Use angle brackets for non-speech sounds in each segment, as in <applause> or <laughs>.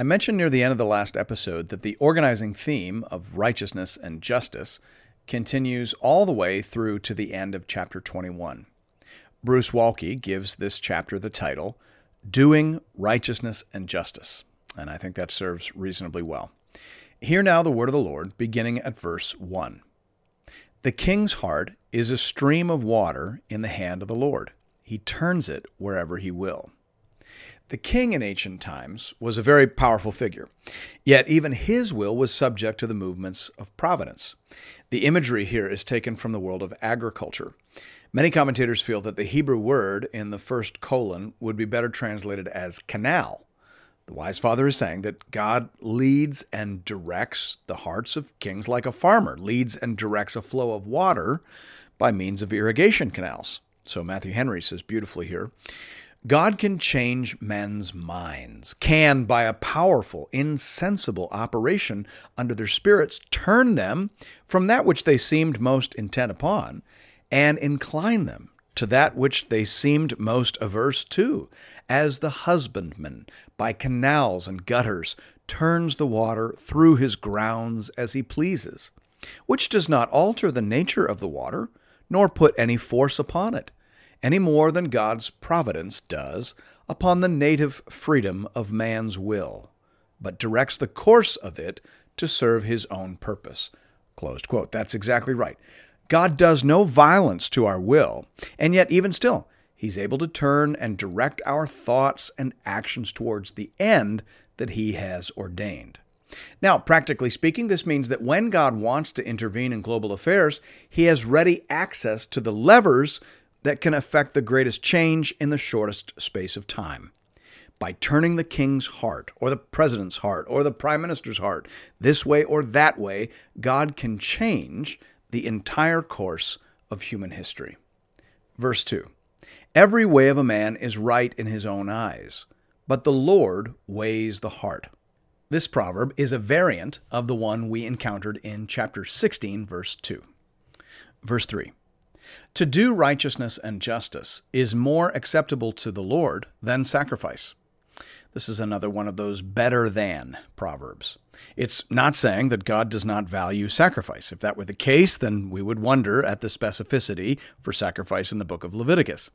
I mentioned near the end of the last episode that the organizing theme of righteousness and justice continues all the way through to the end of chapter 21. Bruce Waltke gives this chapter the title, Doing Righteousness and Justice, and I think that serves reasonably well. Hear now the word of the Lord, beginning at verse 1. The king's heart is a stream of water in the hand of the Lord. He turns it wherever he will. The king in ancient times was a very powerful figure, yet even his will was subject to the movements of providence. The imagery here is taken from the world of agriculture. Many commentators feel that the Hebrew word in the first colon would be better translated as canal. The wise father is saying that God leads and directs the hearts of kings like a farmer leads and directs a flow of water by means of irrigation canals. So Matthew Henry says beautifully here God can change men's minds, can, by a powerful, insensible operation under their spirits, turn them from that which they seemed most intent upon, and incline them to that which they seemed most averse to, as the husbandman, by canals and gutters, turns the water through his grounds as he pleases, which does not alter the nature of the water, nor put any force upon it any more than God's providence does upon the native freedom of man's will, but directs the course of it to serve his own purpose. Closed quote. That's exactly right. God does no violence to our will, and yet, even still, He's able to turn and direct our thoughts and actions towards the end that He has ordained. Now, practically speaking, this means that when God wants to intervene in global affairs, He has ready access to the levers that can affect the greatest change in the shortest space of time. By turning the king's heart, or the president's heart, or the prime minister's heart, this way or that way, God can change the entire course of human history. Verse 2 Every way of a man is right in his own eyes, but the Lord weighs the heart. This proverb is a variant of the one we encountered in chapter 16, verse 2. Verse 3 to do righteousness and justice is more acceptable to the Lord than sacrifice. This is another one of those better than proverbs. It's not saying that God does not value sacrifice. If that were the case, then we would wonder at the specificity for sacrifice in the book of Leviticus.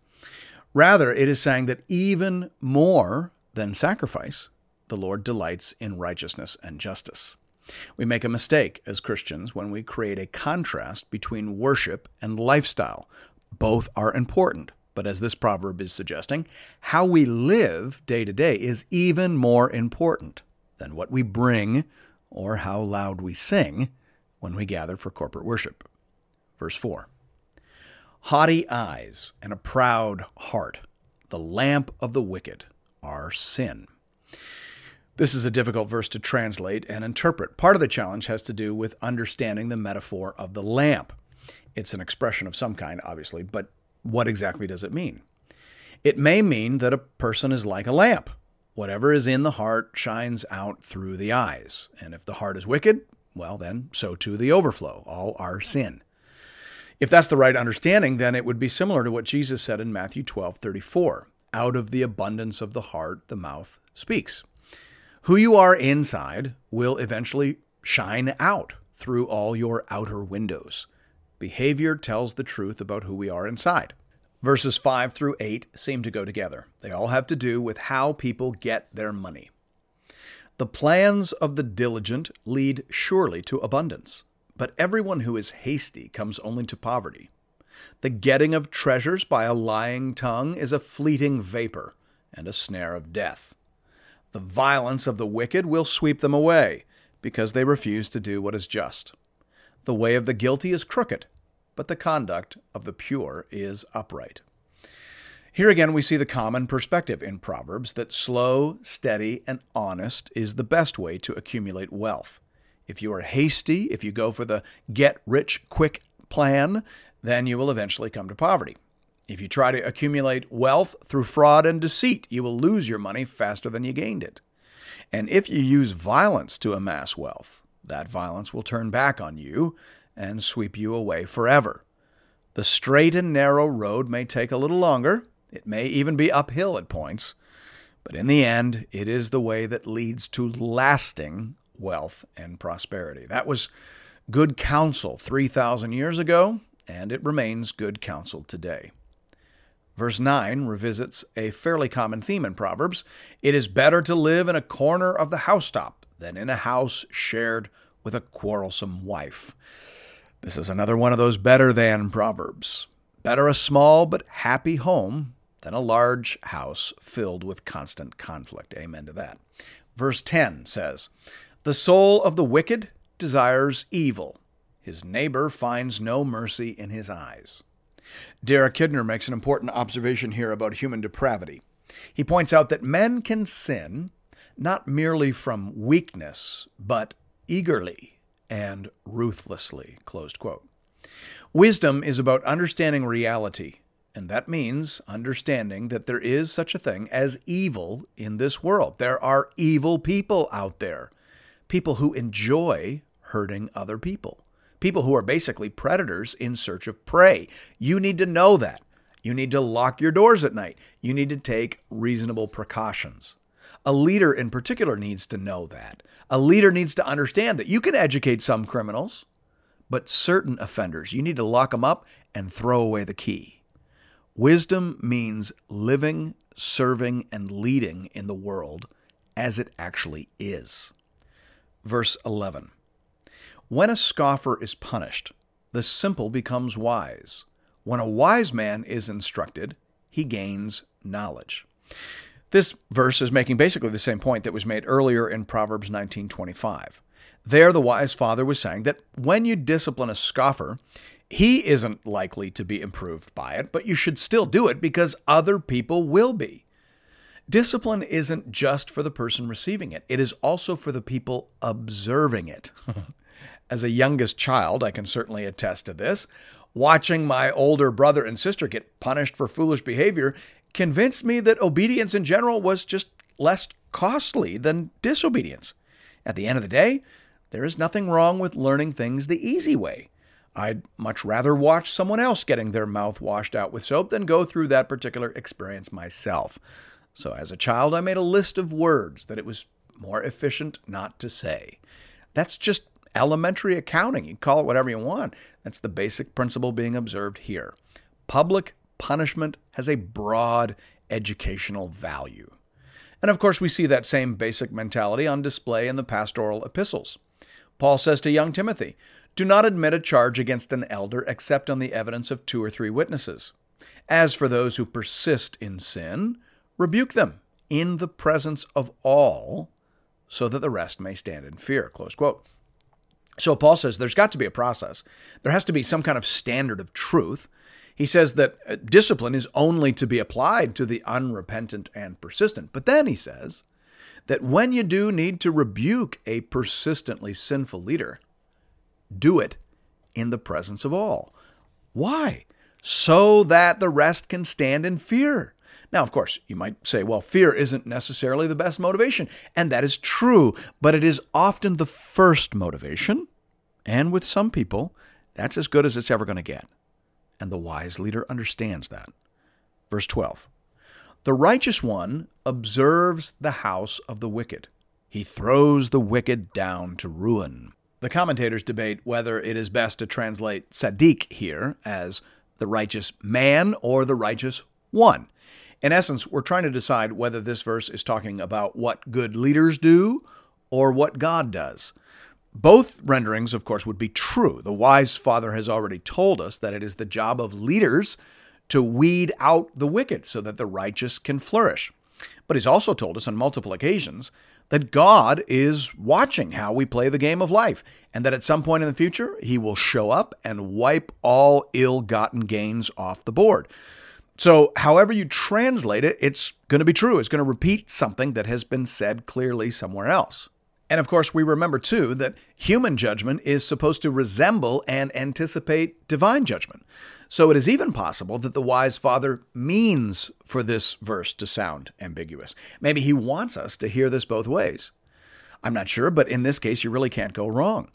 Rather, it is saying that even more than sacrifice, the Lord delights in righteousness and justice. We make a mistake as Christians when we create a contrast between worship and lifestyle. Both are important, but as this proverb is suggesting, how we live day to day is even more important than what we bring or how loud we sing when we gather for corporate worship. Verse 4 Haughty eyes and a proud heart, the lamp of the wicked, are sin. This is a difficult verse to translate and interpret. Part of the challenge has to do with understanding the metaphor of the lamp. It's an expression of some kind, obviously, but what exactly does it mean? It may mean that a person is like a lamp. Whatever is in the heart shines out through the eyes. And if the heart is wicked, well, then so too the overflow. All are sin. If that's the right understanding, then it would be similar to what Jesus said in Matthew 12 34. Out of the abundance of the heart, the mouth speaks. Who you are inside will eventually shine out through all your outer windows. Behavior tells the truth about who we are inside. Verses 5 through 8 seem to go together. They all have to do with how people get their money. The plans of the diligent lead surely to abundance, but everyone who is hasty comes only to poverty. The getting of treasures by a lying tongue is a fleeting vapor and a snare of death. The violence of the wicked will sweep them away, because they refuse to do what is just. The way of the guilty is crooked, but the conduct of the pure is upright. Here again, we see the common perspective in Proverbs that slow, steady, and honest is the best way to accumulate wealth. If you are hasty, if you go for the get rich quick plan, then you will eventually come to poverty. If you try to accumulate wealth through fraud and deceit, you will lose your money faster than you gained it. And if you use violence to amass wealth, that violence will turn back on you and sweep you away forever. The straight and narrow road may take a little longer, it may even be uphill at points, but in the end, it is the way that leads to lasting wealth and prosperity. That was good counsel 3,000 years ago, and it remains good counsel today. Verse 9 revisits a fairly common theme in Proverbs. It is better to live in a corner of the housetop than in a house shared with a quarrelsome wife. This is another one of those better than Proverbs. Better a small but happy home than a large house filled with constant conflict. Amen to that. Verse 10 says, The soul of the wicked desires evil, his neighbor finds no mercy in his eyes. Derek Kidner makes an important observation here about human depravity. He points out that men can sin not merely from weakness, but eagerly and ruthlessly. Wisdom is about understanding reality, and that means understanding that there is such a thing as evil in this world. There are evil people out there, people who enjoy hurting other people people who are basically predators in search of prey. You need to know that. You need to lock your doors at night. You need to take reasonable precautions. A leader in particular needs to know that. A leader needs to understand that you can educate some criminals, but certain offenders, you need to lock them up and throw away the key. Wisdom means living, serving, and leading in the world as it actually is. Verse 11 when a scoffer is punished, the simple becomes wise. When a wise man is instructed, he gains knowledge. This verse is making basically the same point that was made earlier in Proverbs 19:25. There the wise father was saying that when you discipline a scoffer, he isn't likely to be improved by it, but you should still do it because other people will be. Discipline isn't just for the person receiving it, it is also for the people observing it. <laughs> As a youngest child, I can certainly attest to this. Watching my older brother and sister get punished for foolish behavior convinced me that obedience in general was just less costly than disobedience. At the end of the day, there is nothing wrong with learning things the easy way. I'd much rather watch someone else getting their mouth washed out with soap than go through that particular experience myself. So, as a child, I made a list of words that it was more efficient not to say. That's just elementary accounting. You call it whatever you want. That's the basic principle being observed here. Public punishment has a broad educational value. And of course, we see that same basic mentality on display in the pastoral epistles. Paul says to young Timothy, Do not admit a charge against an elder except on the evidence of two or three witnesses. As for those who persist in sin, rebuke them in the presence of all, so that the rest may stand in fear. Close quote. So Paul says there's got to be a process. There has to be some kind of standard of truth. He says that uh, discipline is only to be applied to the unrepentant and persistent. But then he says that when you do need to rebuke a persistently sinful leader, do it in the presence of all. Why? So that the rest can stand in fear. Now, of course, you might say, well, fear isn't necessarily the best motivation, and that is true, but it is often the first motivation, and with some people, that's as good as it's ever going to get. And the wise leader understands that. Verse 12 The righteous one observes the house of the wicked, he throws the wicked down to ruin. The commentators debate whether it is best to translate Sadiq here as the righteous man or the righteous one. In essence, we're trying to decide whether this verse is talking about what good leaders do or what God does. Both renderings, of course, would be true. The wise father has already told us that it is the job of leaders to weed out the wicked so that the righteous can flourish. But he's also told us on multiple occasions that God is watching how we play the game of life, and that at some point in the future, he will show up and wipe all ill gotten gains off the board. So, however you translate it, it's going to be true. It's going to repeat something that has been said clearly somewhere else. And of course, we remember too that human judgment is supposed to resemble and anticipate divine judgment. So it is even possible that the wise father means for this verse to sound ambiguous. Maybe he wants us to hear this both ways. I'm not sure, but in this case, you really can't go wrong.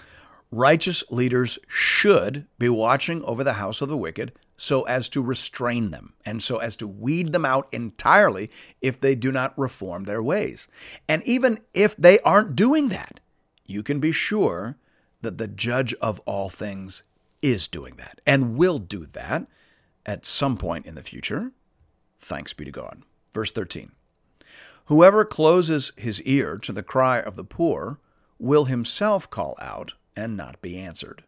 Righteous leaders should be watching over the house of the wicked so as to restrain them and so as to weed them out entirely if they do not reform their ways. And even if they aren't doing that, you can be sure that the judge of all things is doing that and will do that at some point in the future. Thanks be to God. Verse 13 Whoever closes his ear to the cry of the poor will himself call out and not be answered.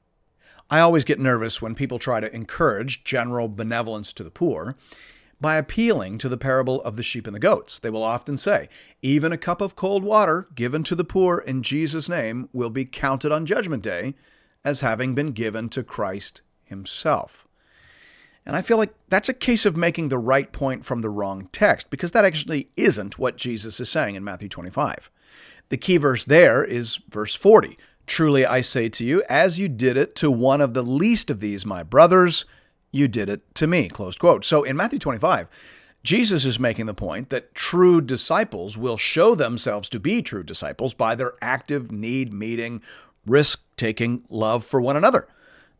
I always get nervous when people try to encourage general benevolence to the poor by appealing to the parable of the sheep and the goats. They will often say, Even a cup of cold water given to the poor in Jesus' name will be counted on Judgment Day as having been given to Christ Himself. And I feel like that's a case of making the right point from the wrong text, because that actually isn't what Jesus is saying in Matthew 25. The key verse there is verse 40 Truly I say to you, as you did it to one of the least of these, my brothers, you did it to me. Closed quote. So in Matthew 25, Jesus is making the point that true disciples will show themselves to be true disciples by their active need meeting, risk taking love for one another.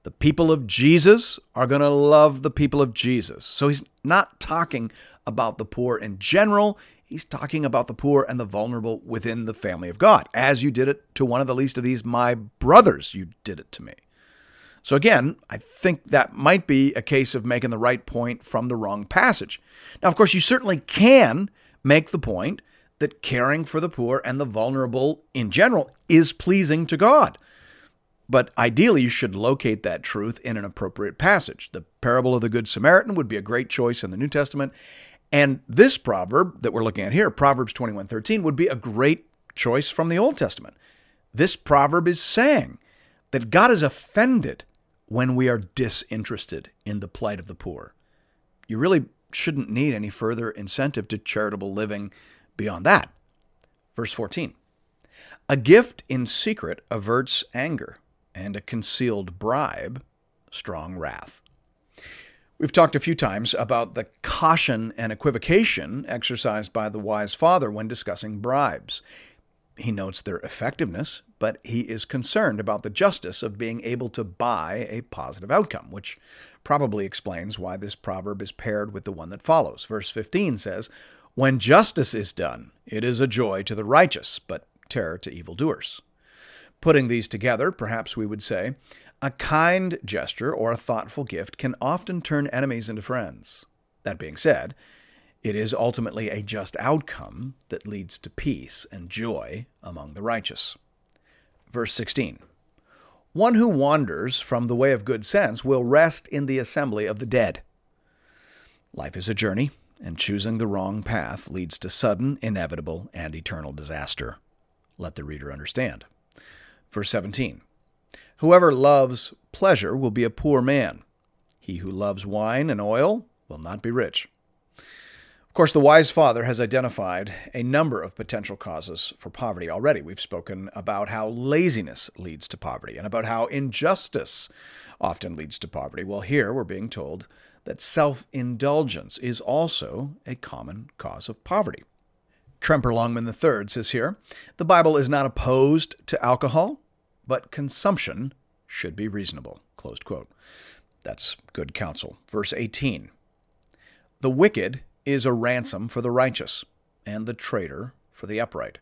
The people of Jesus are going to love the people of Jesus. So he's not talking about the poor in general. He's talking about the poor and the vulnerable within the family of God. As you did it to one of the least of these, my brothers, you did it to me. So again, I think that might be a case of making the right point from the wrong passage. Now, of course, you certainly can make the point that caring for the poor and the vulnerable in general is pleasing to God. But ideally, you should locate that truth in an appropriate passage. The parable of the Good Samaritan would be a great choice in the New Testament, and this proverb that we're looking at here, Proverbs 21:13, would be a great choice from the Old Testament. This proverb is saying that God is offended when we are disinterested in the plight of the poor. You really shouldn't need any further incentive to charitable living beyond that. Verse 14 A gift in secret averts anger, and a concealed bribe, strong wrath. We've talked a few times about the caution and equivocation exercised by the wise father when discussing bribes. He notes their effectiveness, but he is concerned about the justice of being able to buy a positive outcome, which probably explains why this proverb is paired with the one that follows. Verse 15 says, When justice is done, it is a joy to the righteous, but terror to evildoers. Putting these together, perhaps we would say, a kind gesture or a thoughtful gift can often turn enemies into friends. That being said, it is ultimately a just outcome that leads to peace and joy among the righteous. Verse 16 One who wanders from the way of good sense will rest in the assembly of the dead. Life is a journey, and choosing the wrong path leads to sudden, inevitable, and eternal disaster. Let the reader understand. Verse 17 Whoever loves pleasure will be a poor man. He who loves wine and oil will not be rich. Of course, the wise father has identified a number of potential causes for poverty already. We've spoken about how laziness leads to poverty and about how injustice often leads to poverty. Well, here we're being told that self indulgence is also a common cause of poverty. Tremper Longman III says here the Bible is not opposed to alcohol, but consumption should be reasonable. Closed quote. That's good counsel. Verse 18 The wicked is a ransom for the righteous, and the traitor for the upright.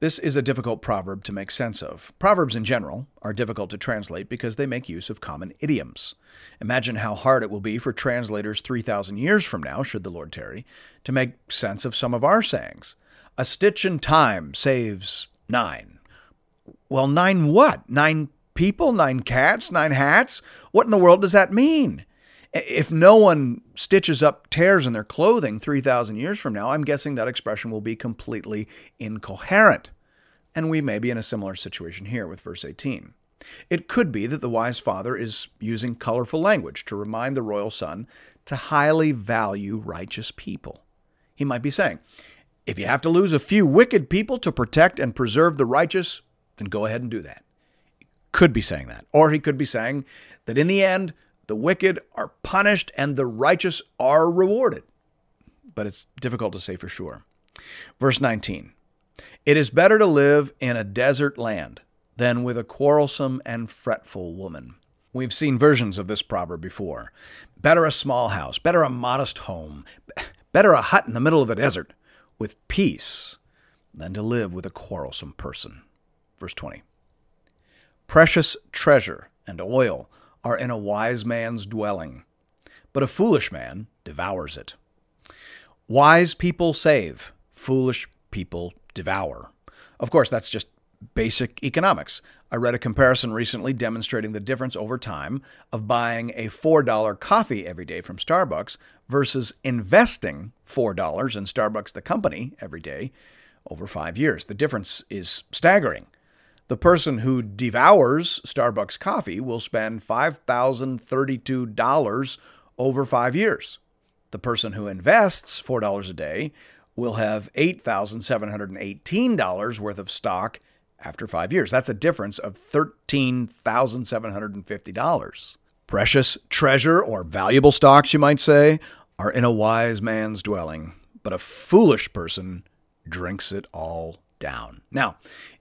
This is a difficult proverb to make sense of. Proverbs in general are difficult to translate because they make use of common idioms. Imagine how hard it will be for translators 3,000 years from now, should the Lord tarry, to make sense of some of our sayings. A stitch in time saves nine. Well, nine what? Nine people? Nine cats? Nine hats? What in the world does that mean? If no one stitches up tears in their clothing 3,000 years from now, I'm guessing that expression will be completely incoherent. And we may be in a similar situation here with verse 18. It could be that the wise father is using colorful language to remind the royal son to highly value righteous people. He might be saying, if you have to lose a few wicked people to protect and preserve the righteous, then go ahead and do that. Could be saying that. Or he could be saying that in the end, the wicked are punished and the righteous are rewarded. But it's difficult to say for sure. Verse 19 It is better to live in a desert land than with a quarrelsome and fretful woman. We've seen versions of this proverb before. Better a small house, better a modest home, better a hut in the middle of a desert with peace than to live with a quarrelsome person. Verse 20. Precious treasure and oil are in a wise man's dwelling, but a foolish man devours it. Wise people save, foolish people devour. Of course, that's just basic economics. I read a comparison recently demonstrating the difference over time of buying a $4 coffee every day from Starbucks versus investing $4 in Starbucks, the company, every day over five years. The difference is staggering. The person who devours Starbucks coffee will spend $5,032 over five years. The person who invests $4 a day will have $8,718 worth of stock after five years. That's a difference of $13,750. Precious treasure or valuable stocks, you might say, are in a wise man's dwelling, but a foolish person drinks it all down. Now,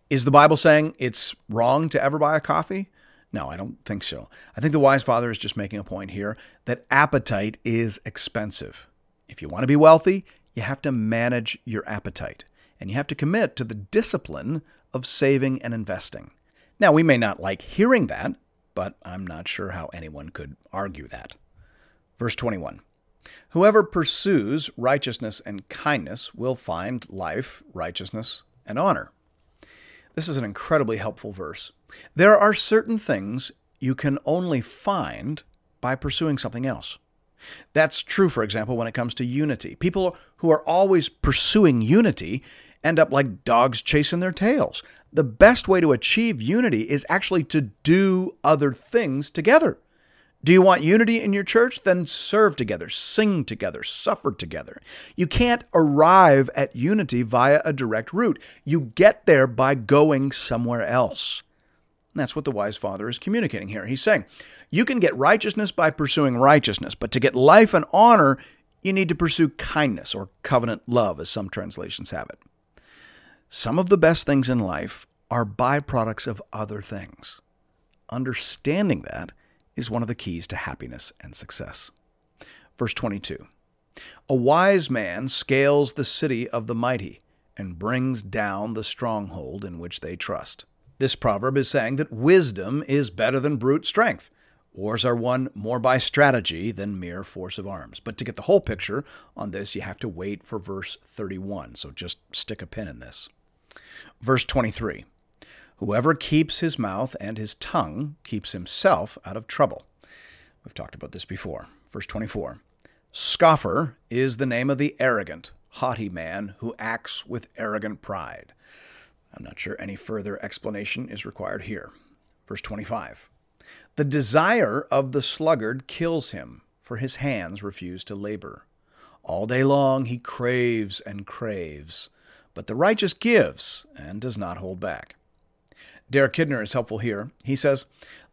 is the Bible saying it's wrong to ever buy a coffee? No, I don't think so. I think the wise father is just making a point here that appetite is expensive. If you want to be wealthy, you have to manage your appetite and you have to commit to the discipline of saving and investing. Now, we may not like hearing that, but I'm not sure how anyone could argue that. Verse 21 Whoever pursues righteousness and kindness will find life, righteousness, and honor. This is an incredibly helpful verse. There are certain things you can only find by pursuing something else. That's true, for example, when it comes to unity. People who are always pursuing unity end up like dogs chasing their tails. The best way to achieve unity is actually to do other things together. Do you want unity in your church? Then serve together, sing together, suffer together. You can't arrive at unity via a direct route. You get there by going somewhere else. And that's what the wise father is communicating here. He's saying, you can get righteousness by pursuing righteousness, but to get life and honor, you need to pursue kindness or covenant love, as some translations have it. Some of the best things in life are byproducts of other things. Understanding that is one of the keys to happiness and success. Verse 22 A wise man scales the city of the mighty and brings down the stronghold in which they trust. This proverb is saying that wisdom is better than brute strength. Wars are won more by strategy than mere force of arms. But to get the whole picture on this, you have to wait for verse 31. So just stick a pin in this. Verse 23 Whoever keeps his mouth and his tongue keeps himself out of trouble. We've talked about this before. Verse 24 Scoffer is the name of the arrogant, haughty man who acts with arrogant pride. I'm not sure any further explanation is required here. Verse 25 The desire of the sluggard kills him, for his hands refuse to labor. All day long he craves and craves but the righteous gives and does not hold back. Derek Kidner is helpful here. He says,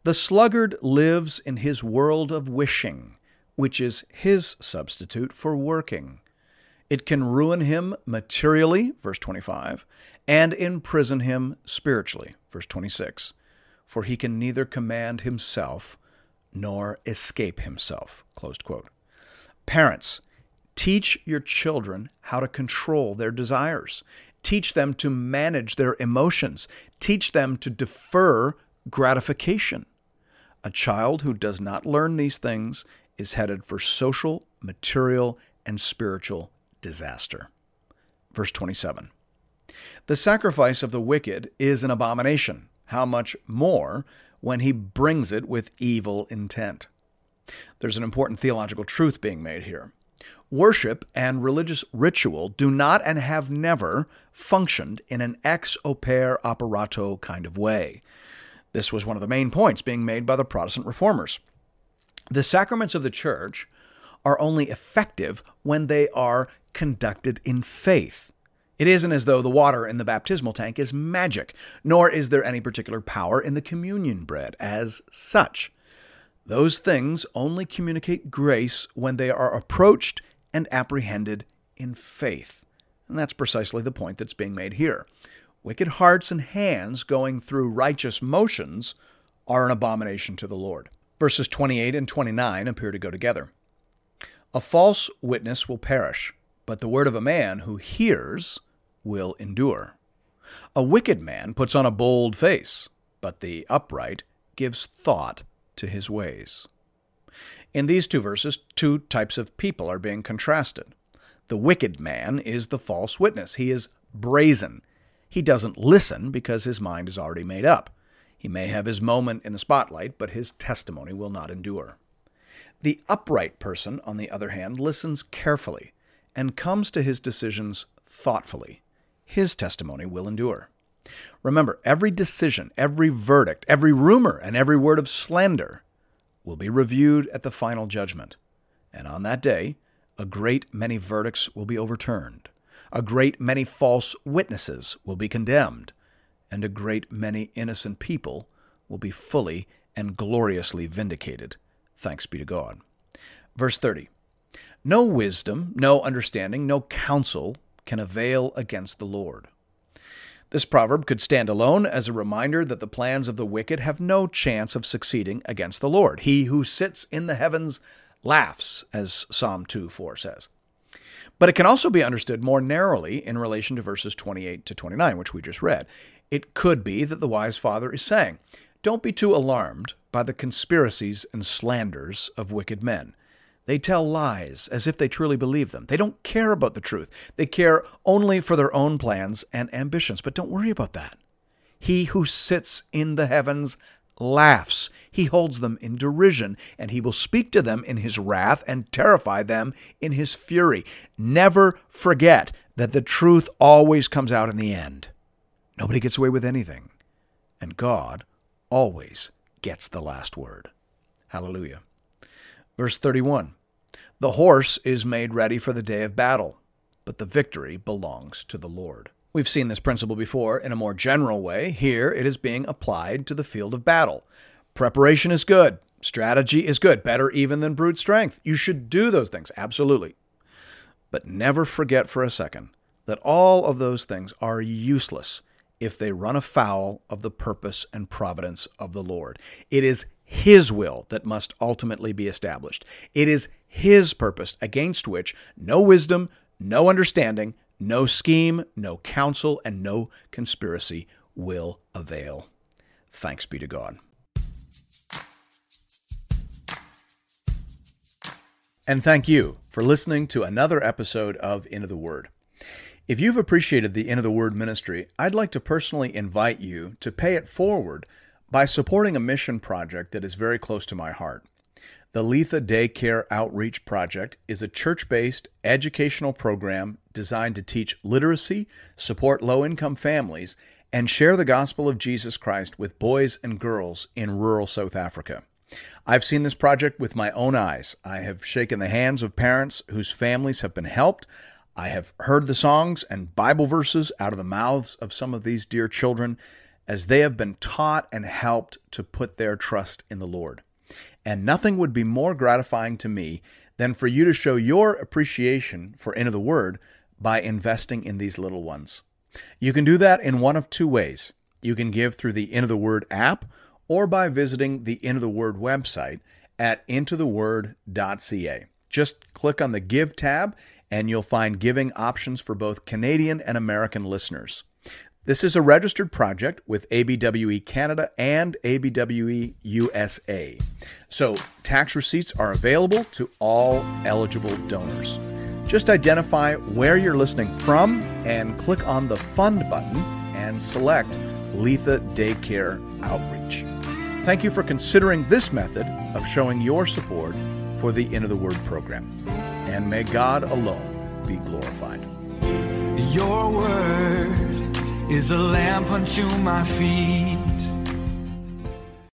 The sluggard lives in his world of wishing, which is his substitute for working. It can ruin him materially, verse 25, and imprison him spiritually, verse 26, for he can neither command himself nor escape himself. Closed quote. Parents, Teach your children how to control their desires. Teach them to manage their emotions. Teach them to defer gratification. A child who does not learn these things is headed for social, material, and spiritual disaster. Verse 27 The sacrifice of the wicked is an abomination. How much more when he brings it with evil intent? There's an important theological truth being made here. Worship and religious ritual do not and have never functioned in an ex opere operato kind of way. This was one of the main points being made by the Protestant reformers. The sacraments of the church are only effective when they are conducted in faith. It isn't as though the water in the baptismal tank is magic, nor is there any particular power in the communion bread as such. Those things only communicate grace when they are approached and apprehended in faith. And that's precisely the point that's being made here. Wicked hearts and hands going through righteous motions are an abomination to the Lord. Verses 28 and 29 appear to go together. A false witness will perish, but the word of a man who hears will endure. A wicked man puts on a bold face, but the upright gives thought to his ways. In these two verses, two types of people are being contrasted. The wicked man is the false witness. He is brazen. He doesn't listen because his mind is already made up. He may have his moment in the spotlight, but his testimony will not endure. The upright person, on the other hand, listens carefully and comes to his decisions thoughtfully. His testimony will endure. Remember, every decision, every verdict, every rumor, and every word of slander will be reviewed at the final judgment. And on that day, a great many verdicts will be overturned, a great many false witnesses will be condemned, and a great many innocent people will be fully and gloriously vindicated. Thanks be to God. Verse 30 No wisdom, no understanding, no counsel can avail against the Lord. This proverb could stand alone as a reminder that the plans of the wicked have no chance of succeeding against the Lord. He who sits in the heavens laughs, as Psalm 2 4 says. But it can also be understood more narrowly in relation to verses 28 to 29, which we just read. It could be that the wise father is saying, Don't be too alarmed by the conspiracies and slanders of wicked men. They tell lies as if they truly believe them. They don't care about the truth. They care only for their own plans and ambitions. But don't worry about that. He who sits in the heavens laughs. He holds them in derision, and he will speak to them in his wrath and terrify them in his fury. Never forget that the truth always comes out in the end. Nobody gets away with anything. And God always gets the last word. Hallelujah. Verse 31 The horse is made ready for the day of battle, but the victory belongs to the Lord. We've seen this principle before in a more general way. Here it is being applied to the field of battle. Preparation is good. Strategy is good, better even than brute strength. You should do those things, absolutely. But never forget for a second that all of those things are useless if they run afoul of the purpose and providence of the Lord. It is His will that must ultimately be established. It is His purpose against which no wisdom, no understanding, no scheme, no counsel, and no conspiracy will avail. Thanks be to God. And thank you for listening to another episode of Into the Word. If you've appreciated the Into the Word ministry, I'd like to personally invite you to pay it forward by supporting a mission project that is very close to my heart. The Letha Daycare Outreach Project is a church based educational program designed to teach literacy, support low income families, and share the gospel of Jesus Christ with boys and girls in rural South Africa. I've seen this project with my own eyes. I have shaken the hands of parents whose families have been helped. I have heard the songs and Bible verses out of the mouths of some of these dear children as they have been taught and helped to put their trust in the Lord. And nothing would be more gratifying to me than for you to show your appreciation for Into the Word by investing in these little ones. You can do that in one of two ways. You can give through the Into the Word app or by visiting the Into the Word website at intotheword.ca. Just click on the Give tab and you'll find giving options for both Canadian and American listeners. This is a registered project with ABWE Canada and ABWE USA. So, tax receipts are available to all eligible donors. Just identify where you're listening from and click on the Fund button and select Letha Daycare Outreach. Thank you for considering this method of showing your support for the Into the Word program and may God alone be glorified. Your word is a lamp unto my feet